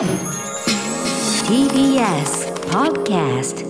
TBS Podcast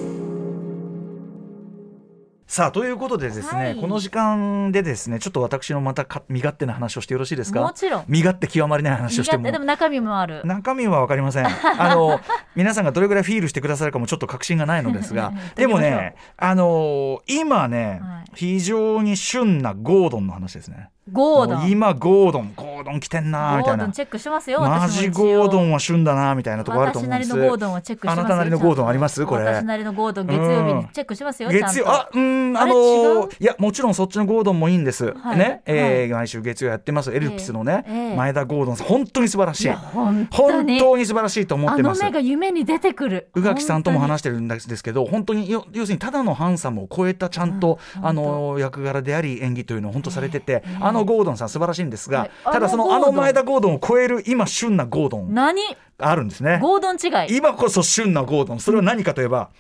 さあということでですね、はい。この時間でですねちょっと私のまたか身勝手な話をしてよろしいですか？もちろん。身勝手極まりない話をしても。苦手でも中身もある。中身は分かりません。あの皆さんがどれぐらいフィールしてくださるかもちょっと確信がないのですが でもねあの今ね、はい。非常に旬なゴードンの話ですねゴードン。今ゴードンゴードン来てんなみたいなゴードンチェックしてますよマジゴードンは旬だなみたいなところあると私思うんです。なりのゴードンをチェックしてますよあなたなりのゴードンあります？これ。私なりのゴードン月曜日にチェックしますよ月曜あうんあのいやもちろんそっちのゴードンもいいんです、はい。ね、えーは毎週月曜やってます。エルピスのね、前田ゴードンさん。本当に素晴らしい。本当本に素晴らしいと思ってます。あの目が夢に出てくる。宇垣さんとも本話してるんですけど本当によ要するにただのハンサムを超えたちゃんと、うんあの役柄であり演技というのを本当されてて、ええ。あのゴードンさん素晴らしいんですが、はい。ただそのああの前田ゴードンを超える今旬なゴードン。何？があるんですね。ゴードン違い。今こそ旬なゴードン。それは何かといえば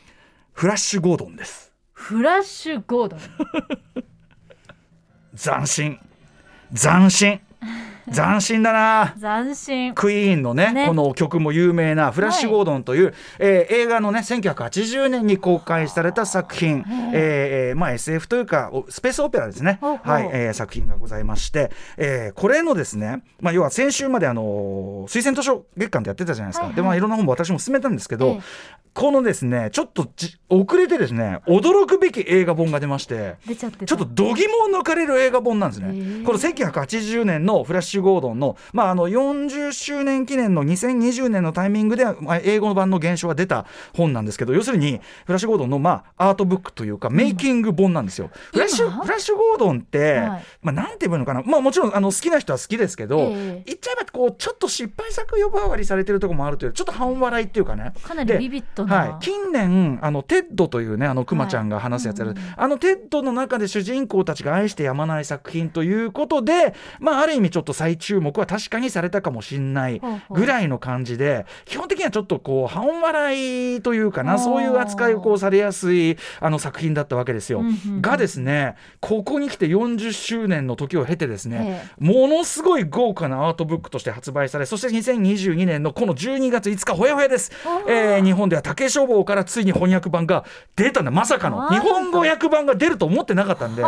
フラッシュゴードンです。フラッシュゴードン。斬新。斬新斬新だな。斬新。クイーンのねね。この曲も有名な「フラッシュ・ゴードン」という、えー映画のね1980年に公開された作品、えーえーまあ、SF というかおスペースオペラですね。はいえー作品がございまして、えーこれのですね、まあ、要は先週まであの推薦図書月間でやってたじゃないですか、はいはい。でまあいろんな本も私も勧めたんですけど、ええ。このですねちょっとじ遅れてですね驚くべき映画本が出まして。出ちゃってた。ちょっと度肝を抜かれる映画本なんですね。この1980年のフラッシュ・ゴードンの、まあ、あの40周年記念の2020年のタイミングで、まあ、英語版の現象が出た本なんですけど要するにフラッシュ・ゴードンの、まあ、アートブックというかメイキング本なんですよ。フラッシュ今フラッシュ・ゴードンって、はい。まあ、なんて言えばいいのかな、まあ、もちろんあの好きな人は好きですけど、ええ。言っちゃえばこうちょっと失敗作呼ばわりされてるところもあるというちょっと半笑いっていうかね。かなりビビッドな、はい、近年あのテッドというねあのクマちゃんが話すやつはい。うんうん。あのテッドの中で主人公たちが愛してやまない作品ということで、まあ、ある意味ちょっと再注目は確かにされたかもしれないぐらいの感じで基本的にはちょっとこう半笑いというかなそういう扱いをこうされやすいあの作品だったわけですよ。がですねここに来て40周年の時を経てですね、えものすごい豪華なアートブックとして発売されそして2022年のこの12月5日ほやほやです、えー日本では竹書房からついに翻訳版が出たんだ。まさかの。日本語訳版が出ると思ってなかったんで。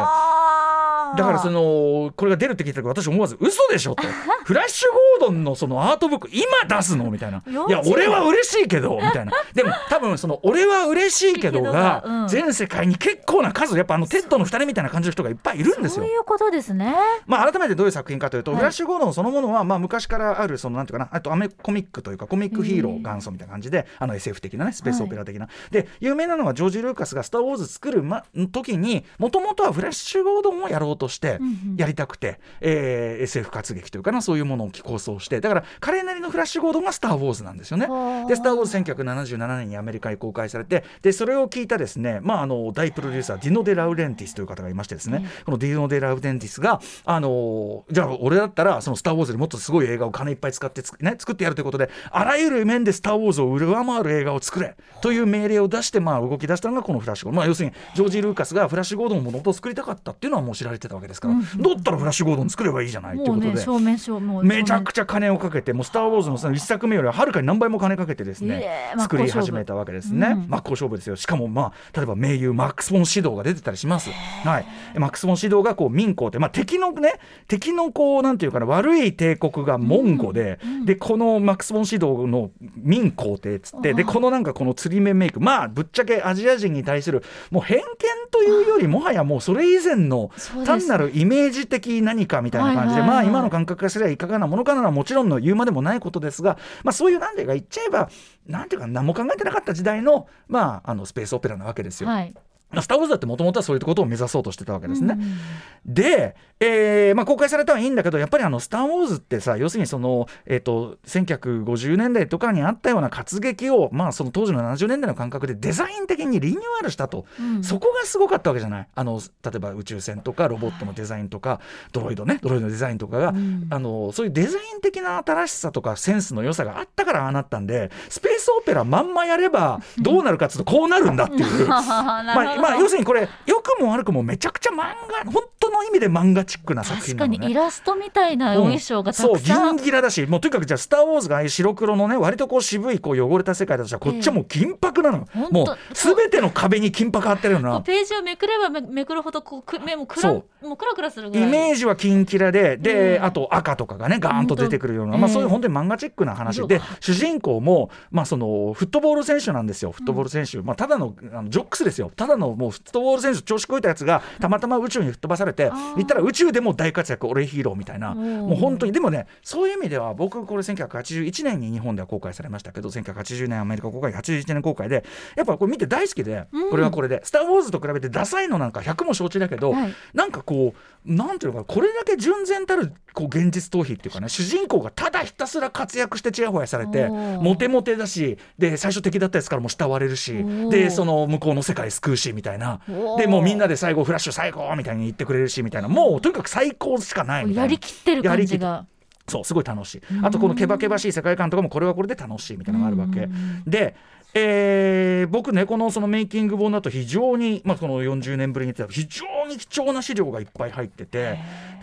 はあだからそのこれが出るって聞いた時私思わず嘘でしょとフラッシュゴードンのそのアートブック今出すのみたいな。いや俺は嬉しいけどみたいな。でも多分その俺は嬉しいけどがうん。全世界に結構な数やっぱあのテッドの2人みたいな感じの人がいっぱいいるんですよ。そういうことですね。まあ、改めてどういう作品かというと、はい。フラッシュ・ゴードンそのものは、まあ、昔からあるそのなんていうかなあとアメコミックというかコミックヒーロー元祖みたいな感じであの SF 的なねスペースオペラ的な、で有名なのはジョージ・ルーカスが「スター・ウォーズ」作る、ま、時にもともとはフラッシュ・ゴードンをやろうとしてうんうん。やりたくて、えー SF 活劇というかなそういうものを構想してだから彼なりのフラッシュ・ゴードンが「スター・ウォーズ」なんですよね。はあ。で「スター・ウォーズ」1977年にアメリカに公開されてでそれを聞いたですね、まあ、あの大プロデューサーディノ・デ・ラウレンティスという方がいましてですね、このディノ・デ・ラウレンティスがあのじゃあ俺だったらその「スター・ウォーズ」でもっとすごい映画を金いっぱい使ってつ、ね、作ってやるということであらゆる面で「スター・ウォーズ」を上回る映画を作れという命令を出して、まあ、動き出したのがこのフラッシュゴード。ン、まあ、要するにジョージ・ルーカスがフラッシュゴードンをもともと作りたかったっていうのはもう知られてたわけですから、うん。だったらフラッシュゴードン作ればいいじゃないということで。ね正面正もうめちゃくちちゃ金をかけてもう「スター・ウォーズ」のその一作目よりははるかに何倍も金かけてですね作り始めたわけですね、うん。真っ向勝負ですよ。しかもまあ例えば名優マックス・フォン・シドーが出てたりします。はい。マックス・フォン・シドーがこう民公ってまあ敵のね敵のこうなんていうかな悪い帝国がモンゴで、でこのマックス・フォン・シドーの民皇帝っつってでこのなんかこの釣り目メイクまあぶっちゃけアジア人に対するもう偏見というよりもはやもうそれ以前のそうです単なるイメージ的何かみたいな感じで、まあ今の感覚からすればいかがなものかなのはもちろんの言うまでもないことですが、まあ、そういうなんていうか言っちゃえばなんていうか何も考えてなかった時代の,、まあ、あのスペースオペラなわけですよ。はいまあスター・ウォーズだってもともとはそういうことを目指そうとしてたわけですね。うんで、えーまあ、公開されたはいいんだけどやっぱりあの「スター・ウォーズ」ってさ要するにその、えー、と1950年代とかにあったような活劇を、まあ、その当時の70年代の感覚でデザイン的にリニューアルしたと、うん。そこがすごかったわけじゃない。あの例えば宇宙船とかロボットのデザインとかドロイドねドロイドのデザインとかが、うん。あのそういうデザイン的な新しさとかセンスの良さがあったからああなったんでスペースオペラまんまやればどうなるかっつうとこうなるんだっていう。な まあ、まあ要するにこれ良くも悪くもめちゃくちゃ漫画本当の意味で漫画チックな作確か品なのね。にイラストみたいなお衣装がたそうくさん、銀ギラだしもうとにかくじゃあ「スター・ウォーズ」が白黒のね割とこう渋いこう汚れた世界だとしたらこっちはもう金箔なの、ええもう全ての壁に金箔貼ってるような。ページをめくればめめくるほどこうく目もくらそもうクラクラするぐらい。イメージはキンキラでで、うん。あと赤とかがねガーンと出てくるような、まあ、そういう本当に漫画チックな話で。主人公も、まあ、そのフットボール選手なんですよ。フットボール選手、まあ、ただのあのジョックスですよ。ただのもうフットボール選手調子こいたやつがたまたま宇宙に吹っ飛ばされてー。行ったら宇宙でも大活躍俺ヒーローみたいな。もう本当にでもねそういう意味では僕これ1981年に日本では公開されましたけど1980年アメリカ公開81年公開でやっぱこれ見て大好きで、うん。これはこれで「スター・ウォーズ」と比べてダサいのなんか100も承知だけど、はい。なんかこうなんていうのかなこれだけ純然たるこう現実逃避っていうかね主人公がただひたすら活躍してちやほやされてモテモテだしで最初敵だったやつからも慕われるしでその向こうの世界救うしみたいな。でもうみんなで最後フラッシュ最高みたいに言ってくれるしみたいな。もうとにかく最高しかないみたいな。やりきってる感じが。そうすごい楽しい。あとこのケバケバしい世界観とかもこれはこれで楽しいみたいなのがあるわけ。うん。でえー僕ねこのそのメイキング本だと非常に、まあ、この40年ぶりに言ってた非常に貴重な資料がいっぱい入ってて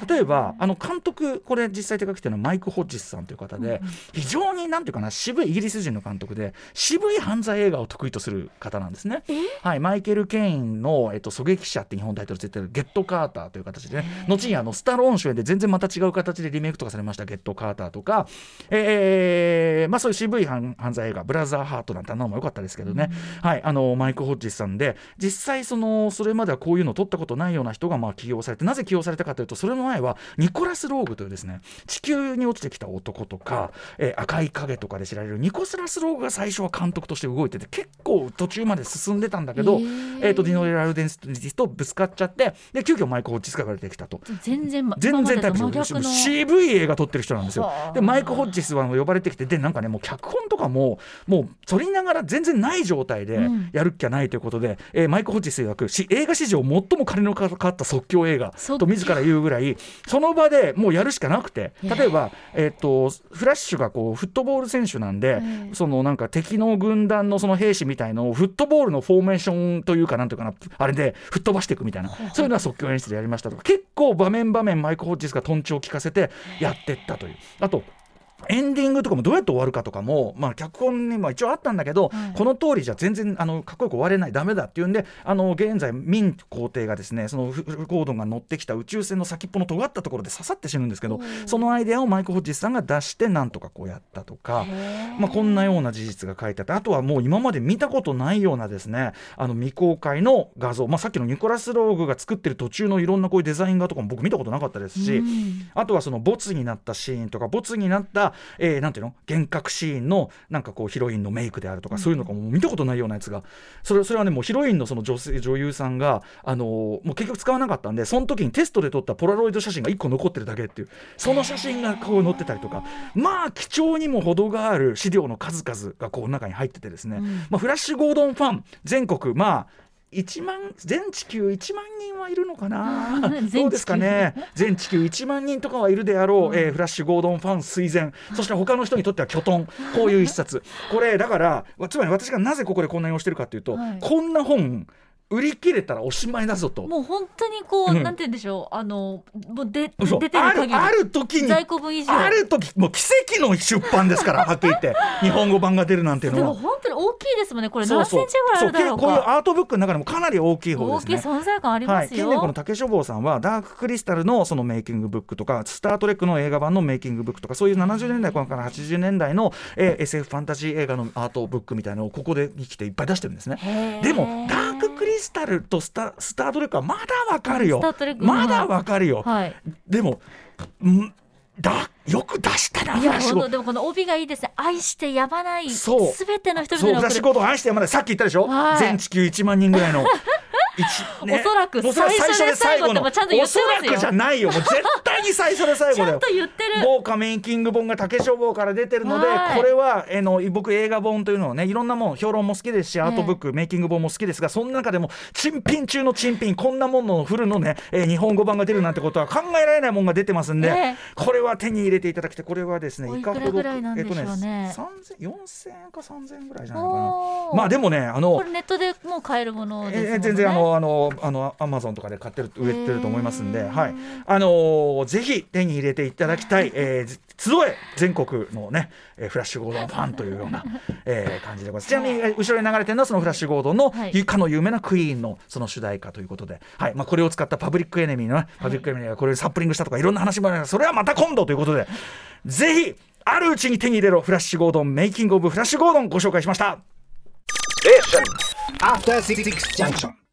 例えばあの監督これ実際手書きっていうのはマイク・ホッジスさんという方で非常になんていうかな渋いイギリス人の監督で渋い犯罪映画を得意とする方なんですね。はい、マイケル・ケインの、えっと、狙撃者って日本タイトルついてる「ゲット・カーター」という形で、ね、後にあのスタローン主演で全然また違う形でリメイクとかされました「ゲット・カーター」とか、えーまあ、そういう渋い犯犯罪映画「ブラザー・ハート」なんてあんなのも良かったですけどね、はい、あのマイク・ホッジスさんで実際そのそれまではこういうのを撮ったことないような人がまあ起用されてなぜ起用されたかというとそれの前はニコラス・ローグというですね地球に落ちてきた男とか、えー赤い影とかで知られるニコラス・ローグが最初は監督として動いてて結構途中まで進んでたんだけど、へー。えー、とディノレ・ラルデンスとぶつかっちゃってで急遽マイク・ホッジスが出てきたと。全然全然タイプ渋い映画撮ってる人なんですよ。はあ。でマイク・ホッジスは呼ばれてきてでなんかねもう脚本とかももう撮りながら全然ない状態でうん。やるっきゃないということで、えーマイク・ホッジス曰くし映画史上最も金のかかった即興映画と自ら言うぐらいその場でもうやるしかなくて例えば、えー、とフラッシュがこうフットボール選手なんで、ええそのなんか敵の軍団のその兵士みたいのをフットボールのフォーメーションというかなんていうかなあれで吹っ飛ばしていくみたいなそういうのは即興演出でやりましたとか結構場面場面マイク・ホッジスがトンチを聞かせてやってったという。あとエンディングとかもどうやって終わるかとかも、まあ、脚本にも一応あったんだけど、はい。この通りじゃ全然あのかっこよく終われないダメだっていうんであの現在ミン皇帝がですねそのフルゴードンが乗ってきた宇宙船の先っぽの尖ったところで刺さって死ぬんですけどそのアイデアをマイク・ホッジスさんが出してなんとかこうやったとか。まあ、こんなような事実が書いてあってあとはもう今まで見たことないようなですねあの未公開の画像、まあ、さっきのニコラス・ローグが作ってる途中のいろんなこういうデザイン画とかも僕見たことなかったですし、うん。あとはそのボツになったシーンとかボツになった、えーなんていうの？幻覚シーンのなんかこうヒロインのメイクであるとか、そういうのがもう見たことないようなやつが。それそれはねもうヒロインのその女性女優さんが、あのーもう結局使わなかったんでその時にテストで撮ったポラロイド写真が1個残ってるだけっていう。その写真がこう載ってたりとか。まあ貴重にも程がある資料の数々がこう中に入っててですね、うん。まあ、フラッシュゴードンファン全国まあ1万全地球1万人はいるのかな？どうですかね？全地球1万人とかはいるであろう、えーフラッシュゴードンファン垂涎。そして他の人にとっては巨トン。こういう一冊。これだからつまり私がなぜここでこんなに押してるかというと、はい。こんな本売り切れたらおしまいだぞと。もう本当にこう、うん。なんて言うんでしょう。あのもうで出てる限り。ある時に在庫分以上。ある時もう奇跡の出版ですからはっきり言って。日本語版が出るなんていうでものは。本当に大ですもんね。これ何センチぐらいあるだろうそうこういうかアートブックの中でもかなり大きい方ですね。大きい存在感ありはい、ますよ、近年この竹書房さんはダーククリスタルのそのメイキングブックとかスター・トレックの映画版のメイキングブックとかそういう70年代後半から80年代の、えー SF ファンタジー映画のアートブックみたいなのをここで生きてい。っぱい出してるんですね。でもダーククリスタルとスタスター・トレックはまだわかるよ。スタートレックまだわかるよ、はい。でもんだよく出したないや本当でもこの帯がいいですね。愛してやまないそう。すべての人々に送る。ゴードン愛して山でさっき言ったでしょ、はい。全地球1万人ぐらいの一おそらく最初で最後ってもうちゃんと言ってますよ。おそらくじゃないよ。もう絶対に最初で最後だよ。ちゃんと言ってる。豪華メイキング本が竹書房から出てるので、はい。これはえの僕映画本というのをねいろんなもん評論も好きですしアートブック、メイキング本も好きですがその中でも珍品中の珍品こんなもののフルのね、えー日本語版が出るなんてことは考えられないもんが出てますんで、ええ。これは手に入れていただきてこれはですねおいいかほどえっとね3000 4000円か3000円ぐらいじゃないかな。まあでもねあのこれネットでもう買えるものですもんね。えー全然あのあのあのアマゾンとかで買ってる売ってると思いますんで、はい。あのーぜひ手に入れていただきたい、えー、集え全国のね、えーフラッシュゴードンファンというような、えー感じでございます。ちなみにえー後ろに流れてるのはそのフラッシュゴードンの、はい。かの有名なクイーンのその主題歌ということで、はい。まあこれを使ったパブリックエネミーのね、パブリックエネミーがこれをサップリングしたとかいろんな話もあるがそれはまた今度ということで、ぜひあるうちに手に入れろフラッシュゴードンメイキングオブフラッシュゴードンご紹介しました。After Six Junction.